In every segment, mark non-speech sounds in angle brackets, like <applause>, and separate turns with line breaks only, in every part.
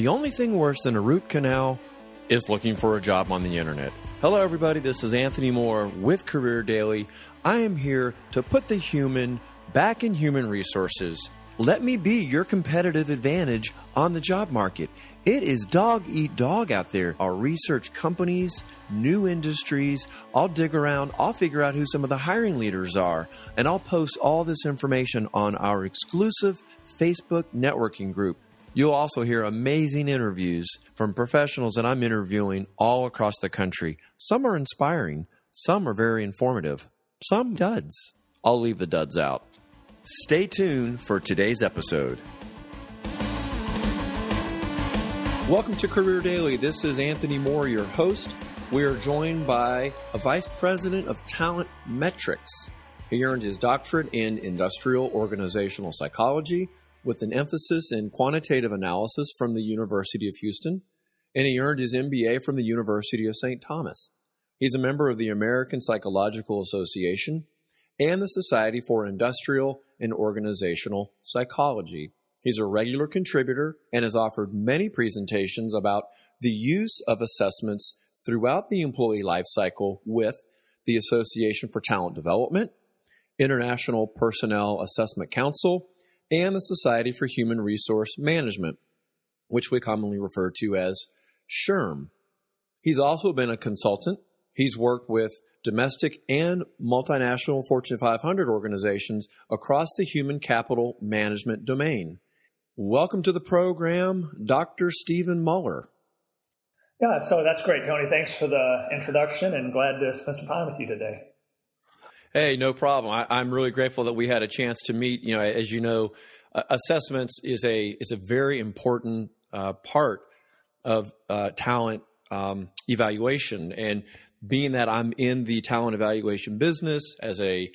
The only thing worse than a root canal is looking for a job on the internet. Hello, everybody. This is Anthony Moore with Career Daily. I am here to put the human back in human resources. Let me be your competitive advantage on the job market. It is dog eat dog out there. I'll research companies, new industries. I'll dig around. I'll figure out who some of the hiring leaders are. And I'll post all this information on our exclusive Facebook networking group. You'll also hear amazing interviews from professionals that I'm interviewing all across the country. Some are inspiring, some are very informative, some duds. I'll leave the duds out. Stay tuned for today's episode. Welcome to Career Daily. This is Anthony Moore, your host. We are joined by a vice president of talent metrics. He earned his doctorate in industrial organizational psychology with an emphasis in quantitative analysis from the University of Houston, and he earned his MBA from the University of St. Thomas. He's a member of the American Psychological Association and the Society for Industrial and Organizational Psychology. He's a regular contributor and has offered many presentations about the use of assessments throughout the employee life cycle with the Association for Talent Development, International Personnel Assessment Council, and the Society for Human Resource Management, which we commonly refer to as SHRM. He's also been a consultant. He's worked with domestic and multinational Fortune 500 organizations across the human capital management domain. Welcome to the program, Dr. Stephen Muller.
Yeah, so that's great, Tony. Thanks for the introduction and glad to spend some time with you today.
Hey, no problem. I, am really grateful that we had a chance to meet. You know, as you know, uh, assessments is a is a very important uh, part of uh, talent um, evaluation. And being that I'm in the talent evaluation business as a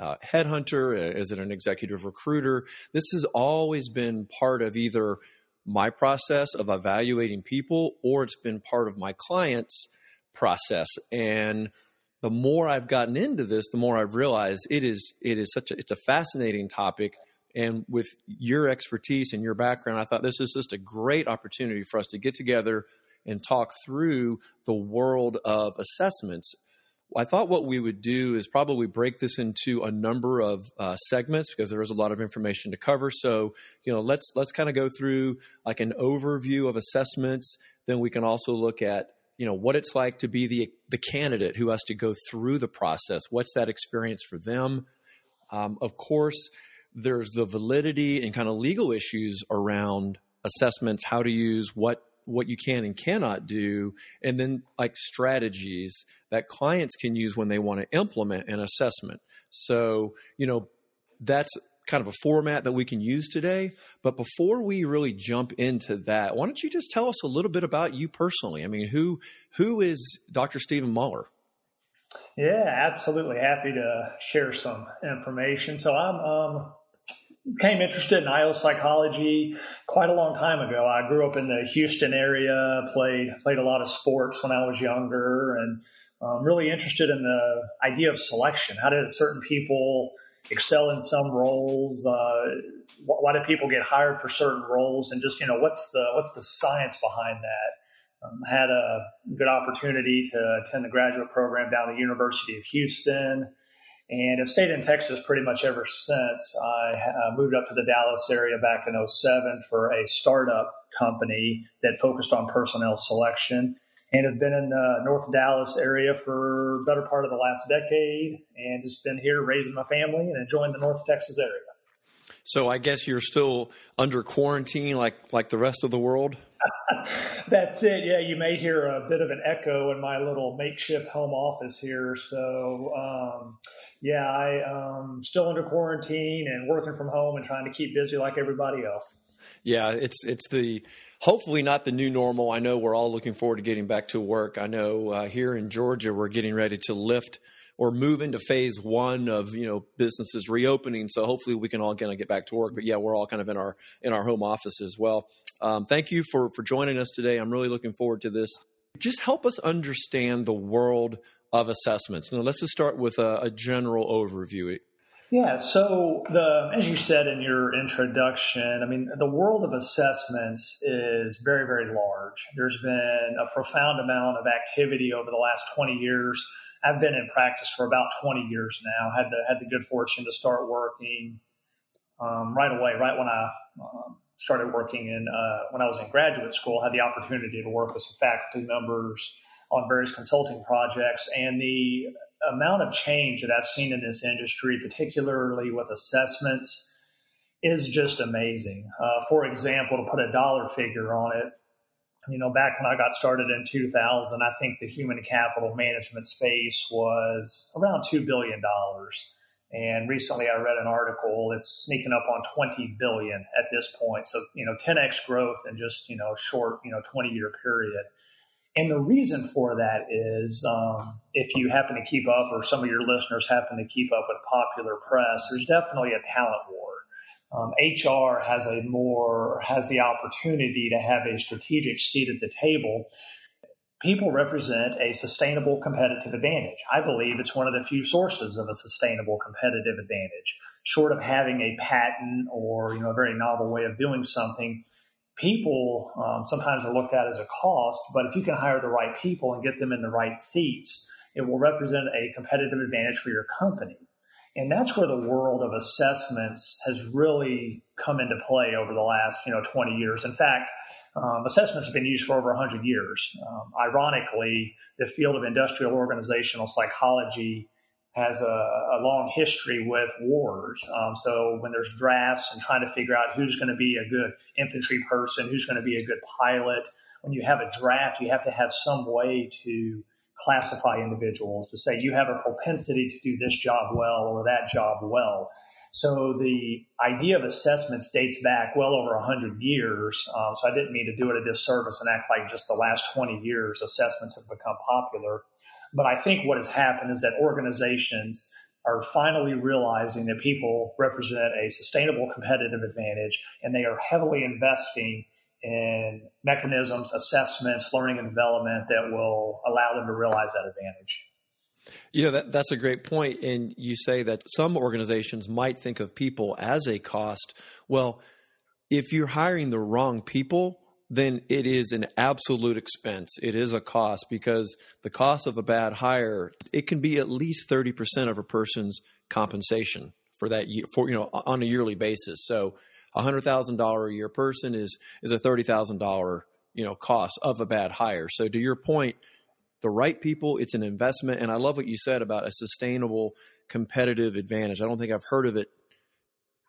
uh, headhunter, as an executive recruiter, this has always been part of either my process of evaluating people or it's been part of my clients' process. And the more I've gotten into this, the more I've realized it is it is such a it's a fascinating topic. And with your expertise and your background, I thought this is just a great opportunity for us to get together and talk through the world of assessments. I thought what we would do is probably break this into a number of uh, segments because there is a lot of information to cover. So, you know, let's let's kind of go through like an overview of assessments. Then we can also look at you know what it's like to be the the candidate who has to go through the process. What's that experience for them? Um, of course, there's the validity and kind of legal issues around assessments, how to use what what you can and cannot do, and then like strategies that clients can use when they want to implement an assessment. So, you know, that's kind of a format that we can use today. But before we really jump into that, why don't you just tell us a little bit about you personally? I mean, who who is Dr. Stephen Muller?
Yeah, absolutely. Happy to share some information. So I'm um, became interested in IO psychology quite a long time ago. I grew up in the Houston area, played played a lot of sports when I was younger, and um, really interested in the idea of selection. How did certain people excel in some roles? Uh, why do people get hired for certain roles? And just you know, what's the what's the science behind that? Um, had a good opportunity to attend the graduate program down at the University of Houston, and have stayed in Texas pretty much ever since. I uh, moved up to the Dallas area back in 07 for a startup company that focused on personnel selection and have been in the North Dallas area for better part of the last decade and just been here raising my family and enjoying the North Texas area.
So I guess you're still under quarantine like like the rest of the world? <laughs>
That's it. Yeah, you may hear a bit of an echo in my little makeshift home office here. So, um, yeah, I um still under quarantine and working from home and trying to keep busy like everybody else.
Yeah, it's it's the hopefully not the new normal. I know we're all looking forward to getting back to work. I know uh, here in Georgia we're getting ready to lift or move into phase one of you know businesses reopening. So hopefully we can all kind of get back to work. But yeah, we're all kind of in our in our home office as well. Um, thank you for for joining us today. I'm really looking forward to this. Just help us understand the world of assessments. Now let's just start with a, a general overview.
Yeah, so the as you said in your introduction, I mean the world of assessments is very very large. There's been a profound amount of activity over the last 20 years. I've been in practice for about 20 years now. Had the had the good fortune to start working um, right away, right when I um, started working in uh, when I was in graduate school. Had the opportunity to work with some faculty members on various consulting projects, and the amount of change that I've seen in this industry, particularly with assessments, is just amazing. Uh, for example, to put a dollar figure on it, you know, back when I got started in 2000, I think the human capital management space was around $2 billion. And recently I read an article, it's sneaking up on 20 billion at this point. So, you know, 10x growth in just, you know, short, you know, 20 year period. And the reason for that is um, if you happen to keep up, or some of your listeners happen to keep up with popular press, there's definitely a talent war. Um, HR has a more has the opportunity to have a strategic seat at the table. People represent a sustainable competitive advantage. I believe it's one of the few sources of a sustainable competitive advantage. Short of having a patent or you know a very novel way of doing something, people um, sometimes are looked at as a cost, but if you can hire the right people and get them in the right seats, it will represent a competitive advantage for your company. And that's where the world of assessments has really come into play over the last, you know, 20 years. In fact, um, assessments have been used for over 100 years. Um, ironically, the field of industrial organizational psychology has a, a long history with wars. Um, so when there's drafts and trying to figure out who's going to be a good infantry person, who's going to be a good pilot, when you have a draft, you have to have some way to classify individuals to say you have a propensity to do this job well or that job well. So the idea of assessments dates back well over 100 years. Um, so I didn't mean to do it a disservice and act like just the last 20 years assessments have become popular. But I think what has happened is that organizations are finally realizing that people represent a sustainable competitive advantage and they are heavily investing in mechanisms, assessments, learning and development that will allow them to realize that advantage.
You know, that, that's a great point. And you say that some organizations might think of people as a cost. Well, if you're hiring the wrong people, then it is an absolute expense. It is a cost because the cost of a bad hire, it can be at least 30% of a person's compensation for that year, for, you know, on a yearly basis. So a hundred thousand dollar a year person is, is a $30,000, you know, cost of a bad hire. So to your point, the right people, it's an investment. And I love what you said about a sustainable competitive advantage. I don't think I've heard of it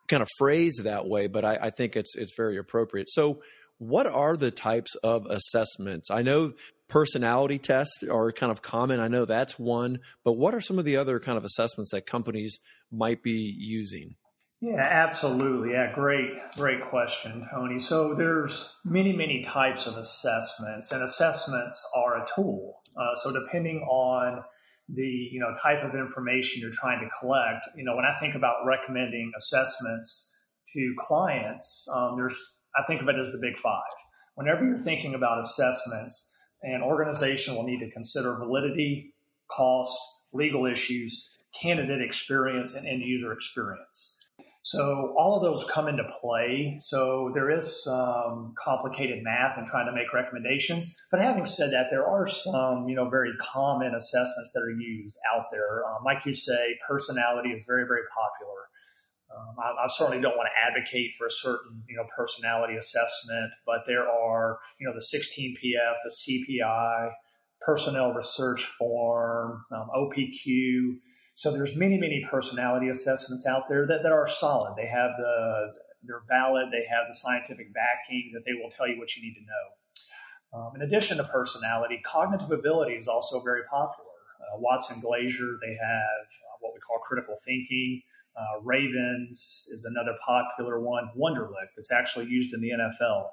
kind of phrased that way, but I, I think it's it's very appropriate. So what are the types of assessments? I know personality tests are kind of common. I know that's one, but what are some of the other kind of assessments that companies might be using?
Yeah, absolutely. Yeah, great, great question, Tony. So there's many, many types of assessments, and assessments are a tool. Uh, so depending on the you know type of information you're trying to collect, you know, when I think about recommending assessments to clients, um, there's I think of it as the big five. Whenever you're thinking about assessments, an organization will need to consider validity, cost, legal issues, candidate experience, and end user experience. So all of those come into play. So there is some complicated math in trying to make recommendations. But having said that, there are some, you know, very common assessments that are used out there. Um, like you say, personality is very, very popular. Um, I, I, certainly don't want to advocate for a certain, you know, personality assessment, but there are, you know, the 16PF, the CPI, personnel research form, um, OPQ. So there's many, many personality assessments out there that, that are solid. They have the, they're valid. They have the scientific backing that they will tell you what you need to know. Um, in addition to personality, cognitive ability is also very popular. Uh, Watson Glaser, they have uh, what we call critical thinking. Uh, Ravens is another popular one. Wonderlic that's actually used in the NFL.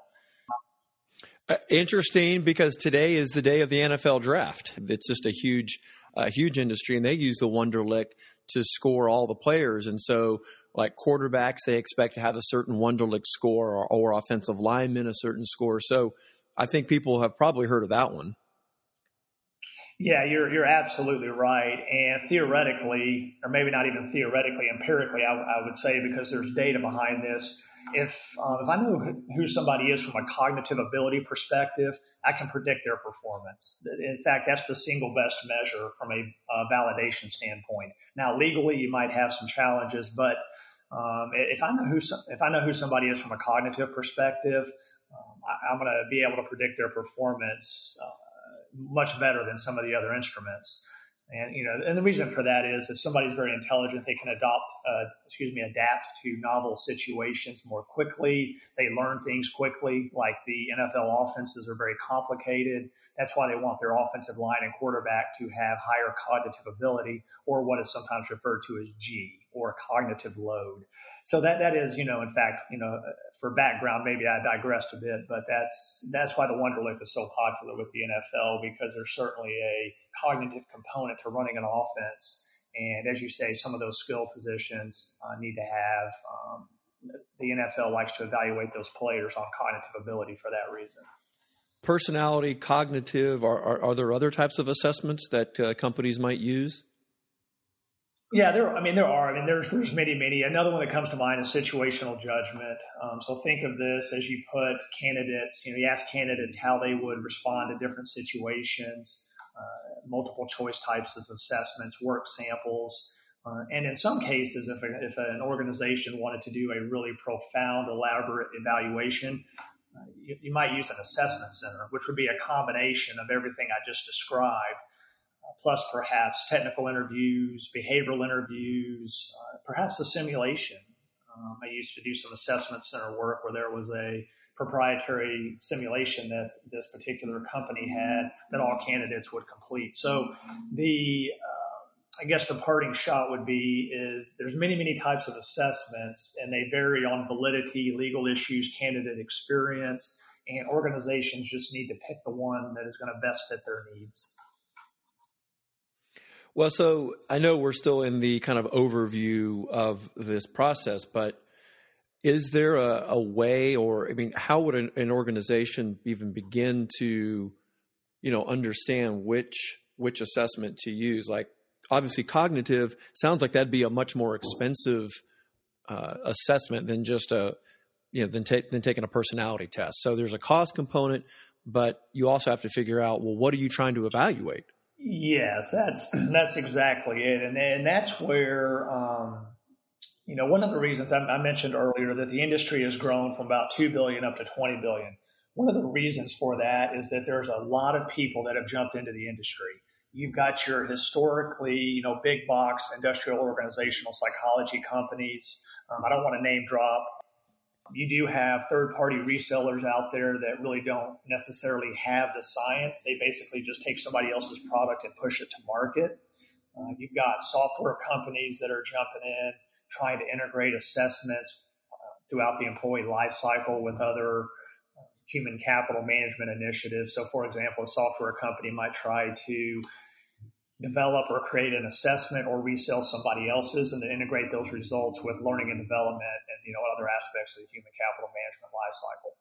Uh, interesting because today is the day of the NFL draft. It's just a huge, uh, huge industry, and they use the Wonderlic to score all the players. And so, like quarterbacks, they expect to have a certain Wonderlic score, or, or offensive linemen a certain score. So, I think people have probably heard of that one.
Yeah, you're you're absolutely right. And theoretically, or maybe not even theoretically, empirically, I, I would say because there's data behind this. If um, if I know who somebody is from a cognitive ability perspective, I can predict their performance. In fact, that's the single best measure from a uh, validation standpoint. Now, legally, you might have some challenges, but um, if I know who if I know who somebody is from a cognitive perspective, um, I, am going to be able to predict their performance. Uh, much better than some of the other instruments. And you know, and the reason for that is if somebody's very intelligent, they can adopt, uh, excuse me, adapt to novel situations more quickly. They learn things quickly. Like the NFL offenses are very complicated. That's why they want their offensive line and quarterback to have higher cognitive ability, or what is sometimes referred to as G, or cognitive load. So that that is, you know, in fact, you know, for background, maybe I digressed a bit, but that's that's why the Wonderlic is so popular with the NFL because there's certainly a cognitive component to running an offense. And as you say, some of those skill positions uh, need to have. Um, the NFL likes to evaluate those players on cognitive ability for that reason.
Personality, cognitive. Are are, are there other types of assessments that uh, companies might use?
Yeah, there. I mean, there are. I mean, there's there's many, many. Another one that comes to mind is situational judgment. Um, so think of this as you put candidates. You know, you ask candidates how they would respond to different situations, uh, multiple choice types of assessments, work samples, uh, and in some cases, if a, if an organization wanted to do a really profound, elaborate evaluation, uh, you, you might use an assessment center, which would be a combination of everything I just described plus perhaps technical interviews, behavioral interviews, uh, perhaps a simulation. Um, I used to do some assessment center work where there was a proprietary simulation that this particular company had that all candidates would complete. So the uh, I guess the parting shot would be is there's many, many types of assessments and they vary on validity, legal issues, candidate experience, and organizations just need to pick the one that is going to best fit their needs.
Well, so I know we're still in the kind of overview of this process, but is there a, a way, or I mean, how would an, an, organization even begin to, you know, understand which which assessment to use? Like, obviously, cognitive sounds like that'd be a much more expensive uh, assessment than just a, you know, than, ta- than taking a personality test. So there's a cost component, but you also have to figure out, well, what are you trying to evaluate?
Yes, that's that's exactly it, and and that's where um, you know one of the reasons I, I mentioned earlier that the industry has grown from about two billion up to twenty billion. One of the reasons for that is that there's a lot of people that have jumped into the industry. You've got your historically, you know, big box industrial organizational psychology companies. Um, I don't want to name drop you do have third party resellers out there that really don't necessarily have the science. They basically just take somebody else's product and push it to market. Uh, you've got software companies that are jumping in, trying to integrate assessments uh, throughout the employee life cycle with other uh, human capital management initiatives. So, for example, a software company might try to develop or create an assessment or resell somebody else's and then integrate those results with learning and development and you know other aspects of the human capital management lifecycle.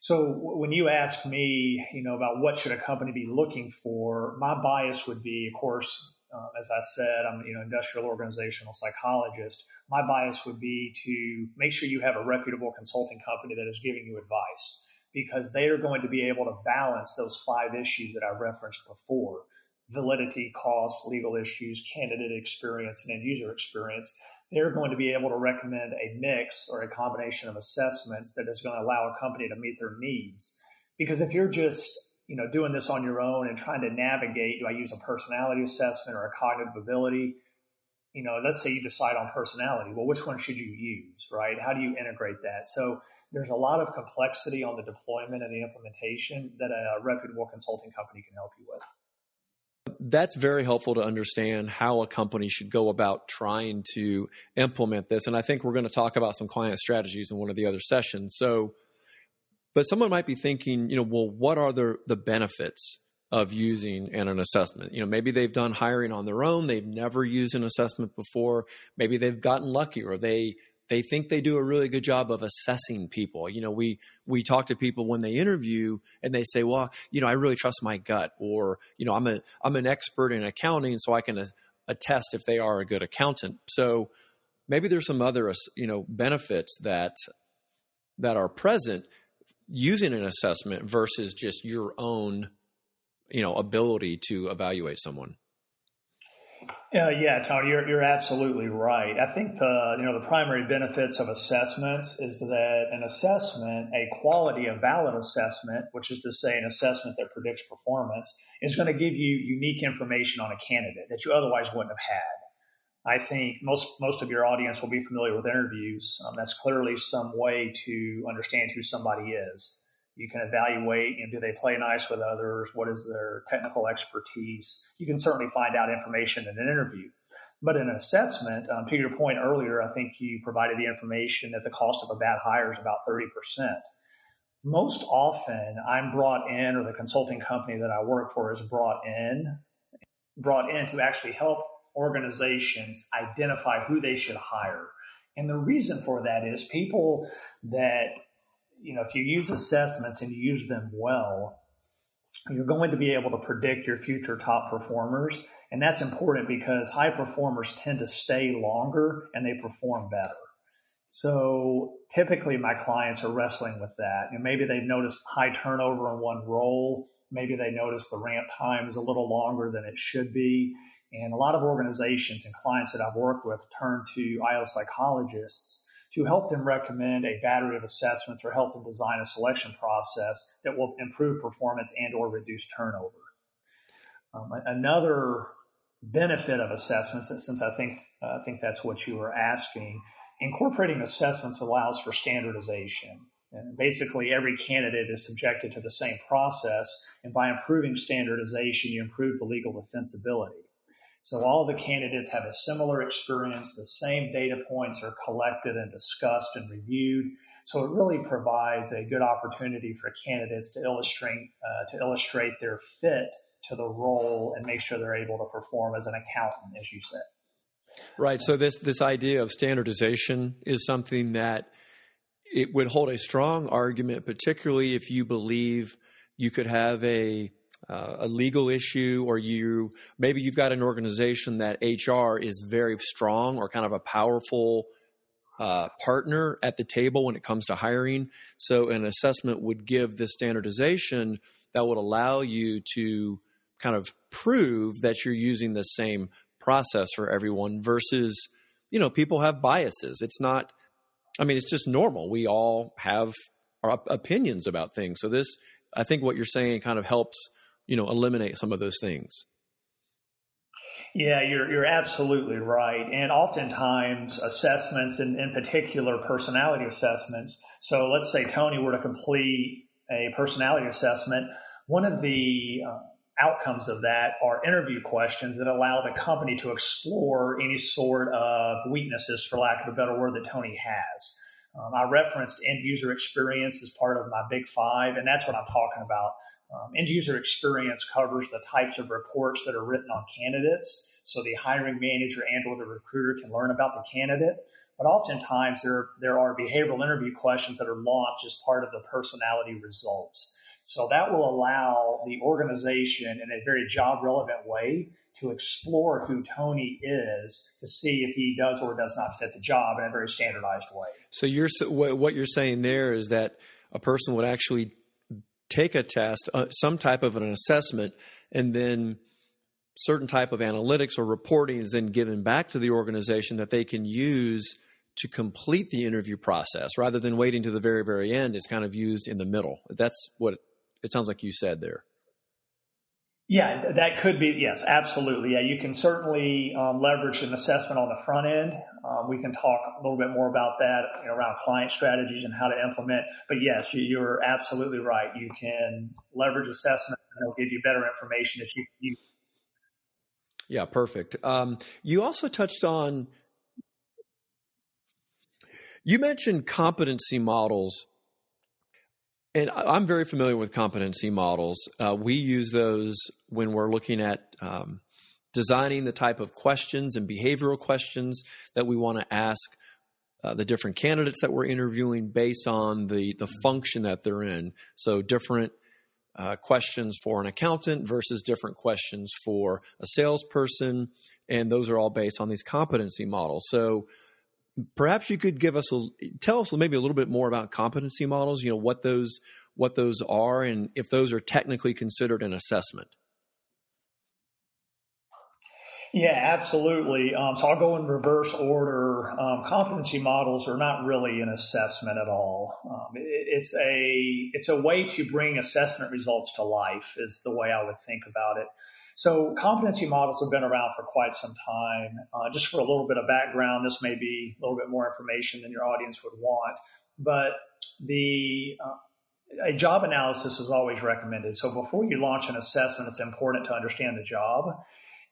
So when you ask me, you know, about what should a company be looking for, my bias would be, of course, um, as I said, I'm you know industrial organizational psychologist. My bias would be to make sure you have a reputable consulting company that is giving you advice because they are going to be able to balance those five issues that I referenced before validity, cost, legal issues, candidate experience, and end user experience, they're going to be able to recommend a mix or a combination of assessments that is going to allow a company to meet their needs. Because if you're just, you know, doing this on your own and trying to navigate, do I use a personality assessment or a cognitive ability? You know, let's say you decide on personality. Well, which one should you use, right? How do you integrate that? So there's a lot of complexity on the deployment and the implementation that a reputable consulting company can help you with
that's very helpful to understand how a company should go about trying to implement this. And I think we're going to talk about some client strategies in one of the other sessions. So, but someone might be thinking, you know, well, what are the, the benefits of using an, an assessment? You know, maybe they've done hiring on their own, they've never used an assessment before, maybe they've gotten lucky or they they think they do a really good job of assessing people. You know, we we talk to people when they interview and they say, "Well, you know, I really trust my gut," or you know, "I'm a I'm an expert in accounting, so I can uh, attest if they are a good accountant." So maybe there's some other you know benefits that that are present using an assessment versus just your own you know ability to evaluate someone.
Uh, yeah, Tony, you're, you're absolutely right. I think the you know the primary benefits of assessments is that an assessment, a quality, a valid assessment, which is to say an assessment that predicts performance, is going to give you unique information on a candidate that you otherwise wouldn't have had. I think most most of your audience will be familiar with interviews. Um, that's clearly some way to understand who somebody is. You can evaluate, you know, do they play nice with others? What is their technical expertise? You can certainly find out information in an interview. But in an assessment, um, to your point earlier, I think you provided the information that the cost of a bad hire is about 30%. Most often, I'm brought in, or the consulting company that I work for is brought in, brought in to actually help organizations identify who they should hire. And the reason for that is people that you know, if you use assessments and you use them well, you're going to be able to predict your future top performers. And that's important because high performers tend to stay longer and they perform better. So typically my clients are wrestling with that. And maybe they've noticed high turnover in one role. Maybe they notice the ramp time is a little longer than it should be. And a lot of organizations and clients that I've worked with turn to IO psychologists to help them recommend a battery of assessments or help them design a selection process that will improve performance and or reduce turnover. Um, another benefit of assessments, since I think uh, I think that's what you were asking, incorporating assessments allows for standardization. And basically, every candidate is subjected to the same process, and by improving standardization, you improve the legal defensibility. So all the candidates have a similar experience. The same data points are collected and discussed and reviewed. So it really provides a good opportunity for candidates to illustrate uh, to illustrate their fit to the role and make sure they're able to perform as an accountant, as you said.
Right. So this this idea of standardization is something that it would hold a strong argument, particularly if you believe you could have a uh, a legal issue or you maybe you've got an organization that HR is very strong or kind of a powerful uh, partner at the table when it comes to hiring. So an assessment would give this standardization that would allow you to kind of prove that you're using the same process for everyone versus you know people have biases. It's not I mean it's just normal. We all have our opinions about things. So this I think what you're saying kind of helps you know eliminate some of those things
yeah, you're you're absolutely right. And oftentimes assessments and in particular personality assessments. So let's say Tony were to complete a personality assessment. One of the uh, outcomes of that are interview questions that allow the company to explore any sort of weaknesses, for lack of a better word, that Tony has. Um, I referenced end user experience as part of my big five, and that's what I'm talking about. Um, end user experience covers the types of reports that are written on candidates. So the hiring manager and or the recruiter can learn about the candidate. But oftentimes there, there are behavioral interview questions that are launched as part of the personality results. So that will allow the organization in a very job relevant way to explore who Tony is to see if he does or does not fit the job in a very standardized way.
So you're what you're saying there is that a person would actually take a test, uh, some type of an assessment, and then certain type of analytics or reporting is then given back to the organization that they can use to complete the interview process rather than waiting to the very very end. It's kind of used in the middle. That's what it, it sounds like you said there
yeah, that could be, yes, absolutely. Yeah, you can certainly um, leverage an assessment on the front end. Um, we can talk a little bit more about that you know, around client strategies and how to implement. But yes, you, are absolutely right. You can leverage assessment and it'll give you better information that you can use.
Yeah, perfect. Um, you also touched on, you mentioned competency models and I'm very familiar with competency models. Uh, we use those when we're looking at um, designing the type of questions and behavioral questions that we want to ask uh, the different candidates that we're interviewing based on the the function that they're in. So different uh, questions for an accountant versus different questions for a salesperson, and those are all based on these competency models. So perhaps you could give us a tell us maybe a little bit more about competency models. You know what those what those are, and if those are technically considered an assessment.
Yeah, absolutely. Um, so I'll go in reverse order. Um, competency models are not really an assessment at all. Um, it, it's a it's a way to bring assessment results to life. Is the way I would think about it. So competency models have been around for quite some time. Uh, just for a little bit of background, this may be a little bit more information than your audience would want, but the uh, a job analysis is always recommended. So before you launch an assessment, it's important to understand the job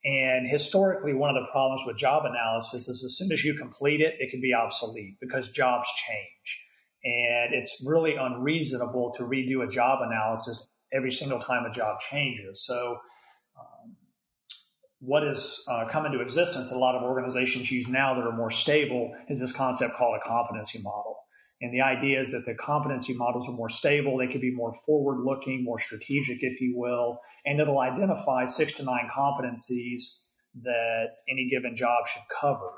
and historically, one of the problems with job analysis is as soon as you complete it, it can be obsolete because jobs change. And it's really unreasonable to redo a job analysis every single time a job changes. So, what has uh, come into existence a lot of organizations use now that are more stable is this concept called a competency model. And the idea is that the competency models are more stable. They can be more forward looking, more strategic, if you will, and it'll identify six to nine competencies that any given job should cover.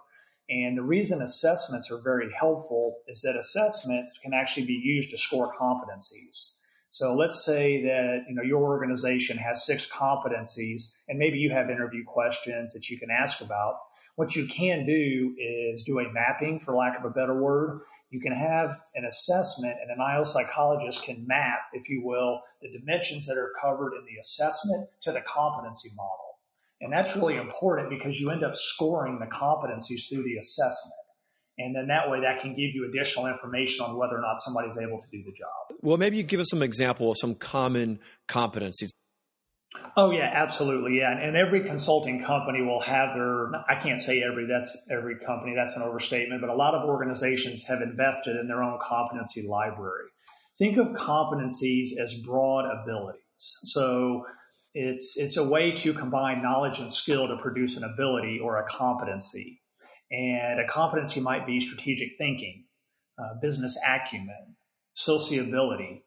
And the reason assessments are very helpful is that assessments can actually be used to score competencies. So let's say that, you know, your organization has six competencies and maybe you have interview questions that you can ask about. What you can do is do a mapping, for lack of a better word. You can have an assessment, and an IO psychologist can map, if you will, the dimensions that are covered in the assessment to the competency model. And that's really important because you end up scoring the competencies through the assessment. And then that way that can give you additional information on whether or not somebody's able to do the job.
Well, maybe you give us some example of some common competencies.
Oh yeah, absolutely. Yeah. And every consulting company will have their, I can't say every, that's every company. That's an overstatement, but a lot of organizations have invested in their own competency library. Think of competencies as broad abilities. So it's, it's a way to combine knowledge and skill to produce an ability or a competency. And a competency might be strategic thinking, uh, business acumen, sociability,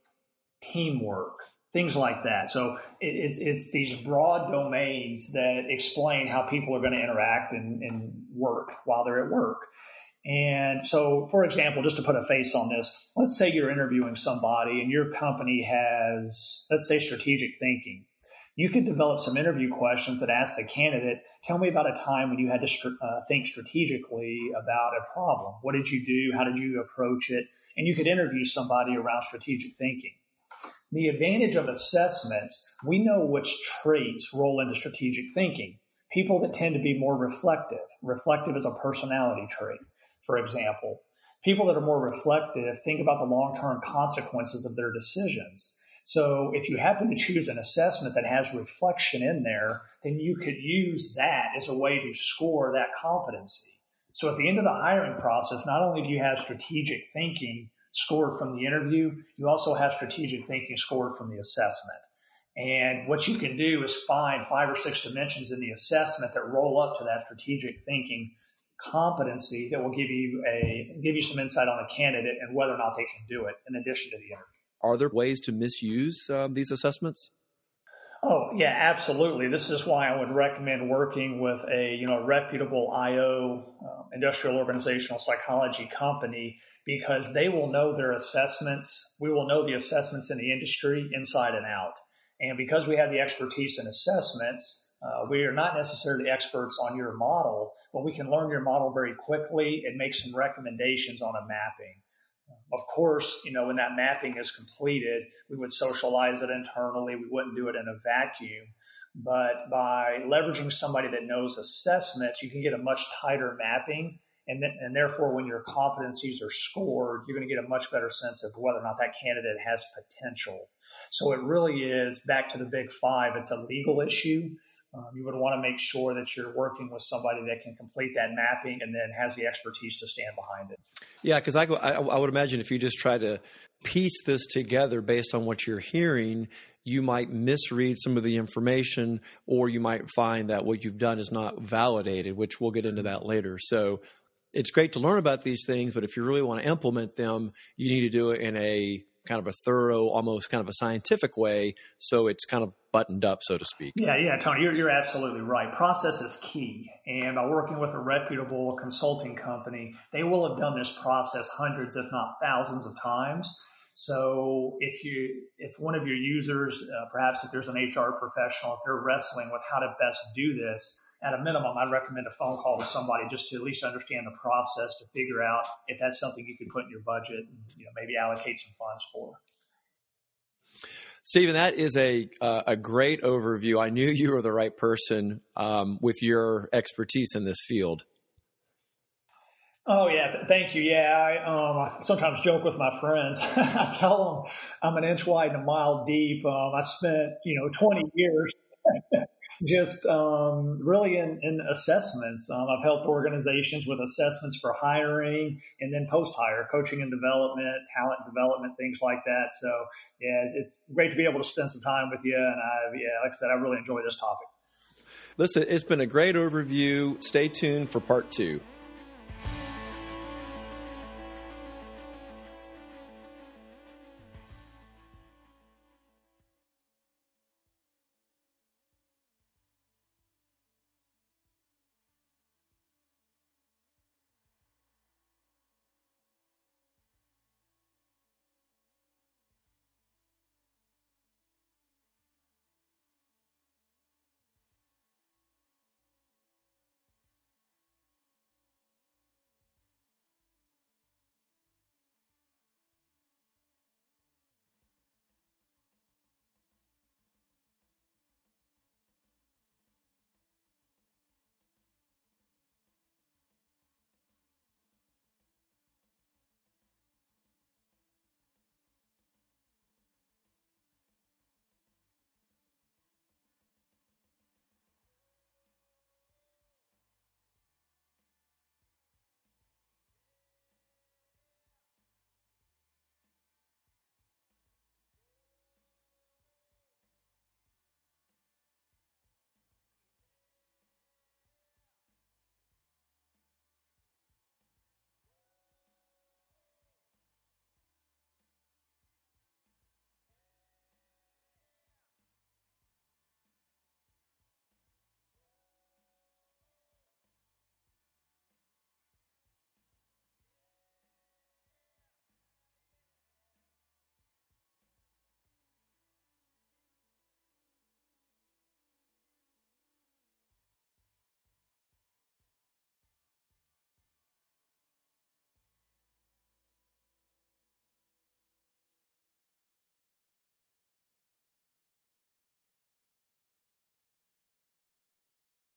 teamwork, things like that. So it's, it's these broad domains that explain how people are going to interact and, and work while they're at work. And so, for example, just to put a face on this, let's say you're interviewing somebody and your company has, let's say, strategic thinking. You could develop some interview questions that ask the candidate, tell me about a time when you had to uh, think strategically about a problem. What did you do? How did you approach it? And you could interview somebody around strategic thinking. The advantage of assessments, we know which traits roll into strategic thinking. People that tend to be more reflective. Reflective is a personality trait, for example. People that are more reflective think about the long-term consequences of their decisions. So if you happen to choose an assessment that has reflection in there, then you could use that as a way to score that competency. So at the end of the hiring process, not only do you have strategic thinking, scored from the interview. You also have strategic thinking scored from the assessment. And what you can do is find five or six dimensions in the assessment that roll up to that strategic thinking competency that will give you a give you some insight on a candidate and whether or not they can do it in addition to the interview.
Are there ways to misuse uh, these assessments?
Oh yeah, absolutely. This is why I would recommend working with a you know reputable IO uh, industrial organizational psychology company because they will know their assessments. We will know the assessments in the industry inside and out. And because we have the expertise in assessments, uh, we are not necessarily experts on your model, but we can learn your model very quickly and make some recommendations on a mapping. Of course, you know, when that mapping is completed, we would socialize it internally. We wouldn't do it in a vacuum. But by leveraging somebody that knows assessments, you can get a much tighter mapping. And, and therefore, when your competencies are scored, you're going to get a much better sense of whether or not that candidate has potential. So it really is back to the big five. It's a legal issue. Um, you would want to make sure that you're working with somebody that can complete that mapping and then has the expertise to stand behind it.
Yeah, because I, I, I, would imagine if you just try to piece this together based on what you're hearing, you might misread some of the information or you might find that what you've done is not validated, which we'll get into that later. So it's great to learn about these things, but if you really want to implement them, you need to do it in a kind of a thorough, almost kind of a scientific way, so it's kind of buttoned up, so to speak.
Yeah, yeah, Tony, you're, you're absolutely right. Process is key. And by working with a reputable consulting company, they will have done this process hundreds, if not thousands of times. So if you, if one of your users, uh, perhaps if there's an HR professional, if they're wrestling with how to best do this, at a minimum, I'd recommend a phone call to somebody just to at least understand the process to figure out if that's something you could put in your budget and you know, maybe allocate some funds for.
Stephen, that is a uh, a great overview. I knew you were the right person um, with your expertise in this field.
Oh yeah, thank you. Yeah, I, um, I sometimes joke with my friends. <laughs> I tell them I'm an inch wide and a mile deep. Um, I spent you know 20 years <laughs> just um, really in, in assessments. Um, I've helped organizations with assessments for hiring and then post hire, coaching and development, talent development, things like that. So yeah, it's great to be able to spend some time with you. And I, yeah, like I said, I really enjoy this topic.
Listen, it's been a great overview. Stay tuned for part two.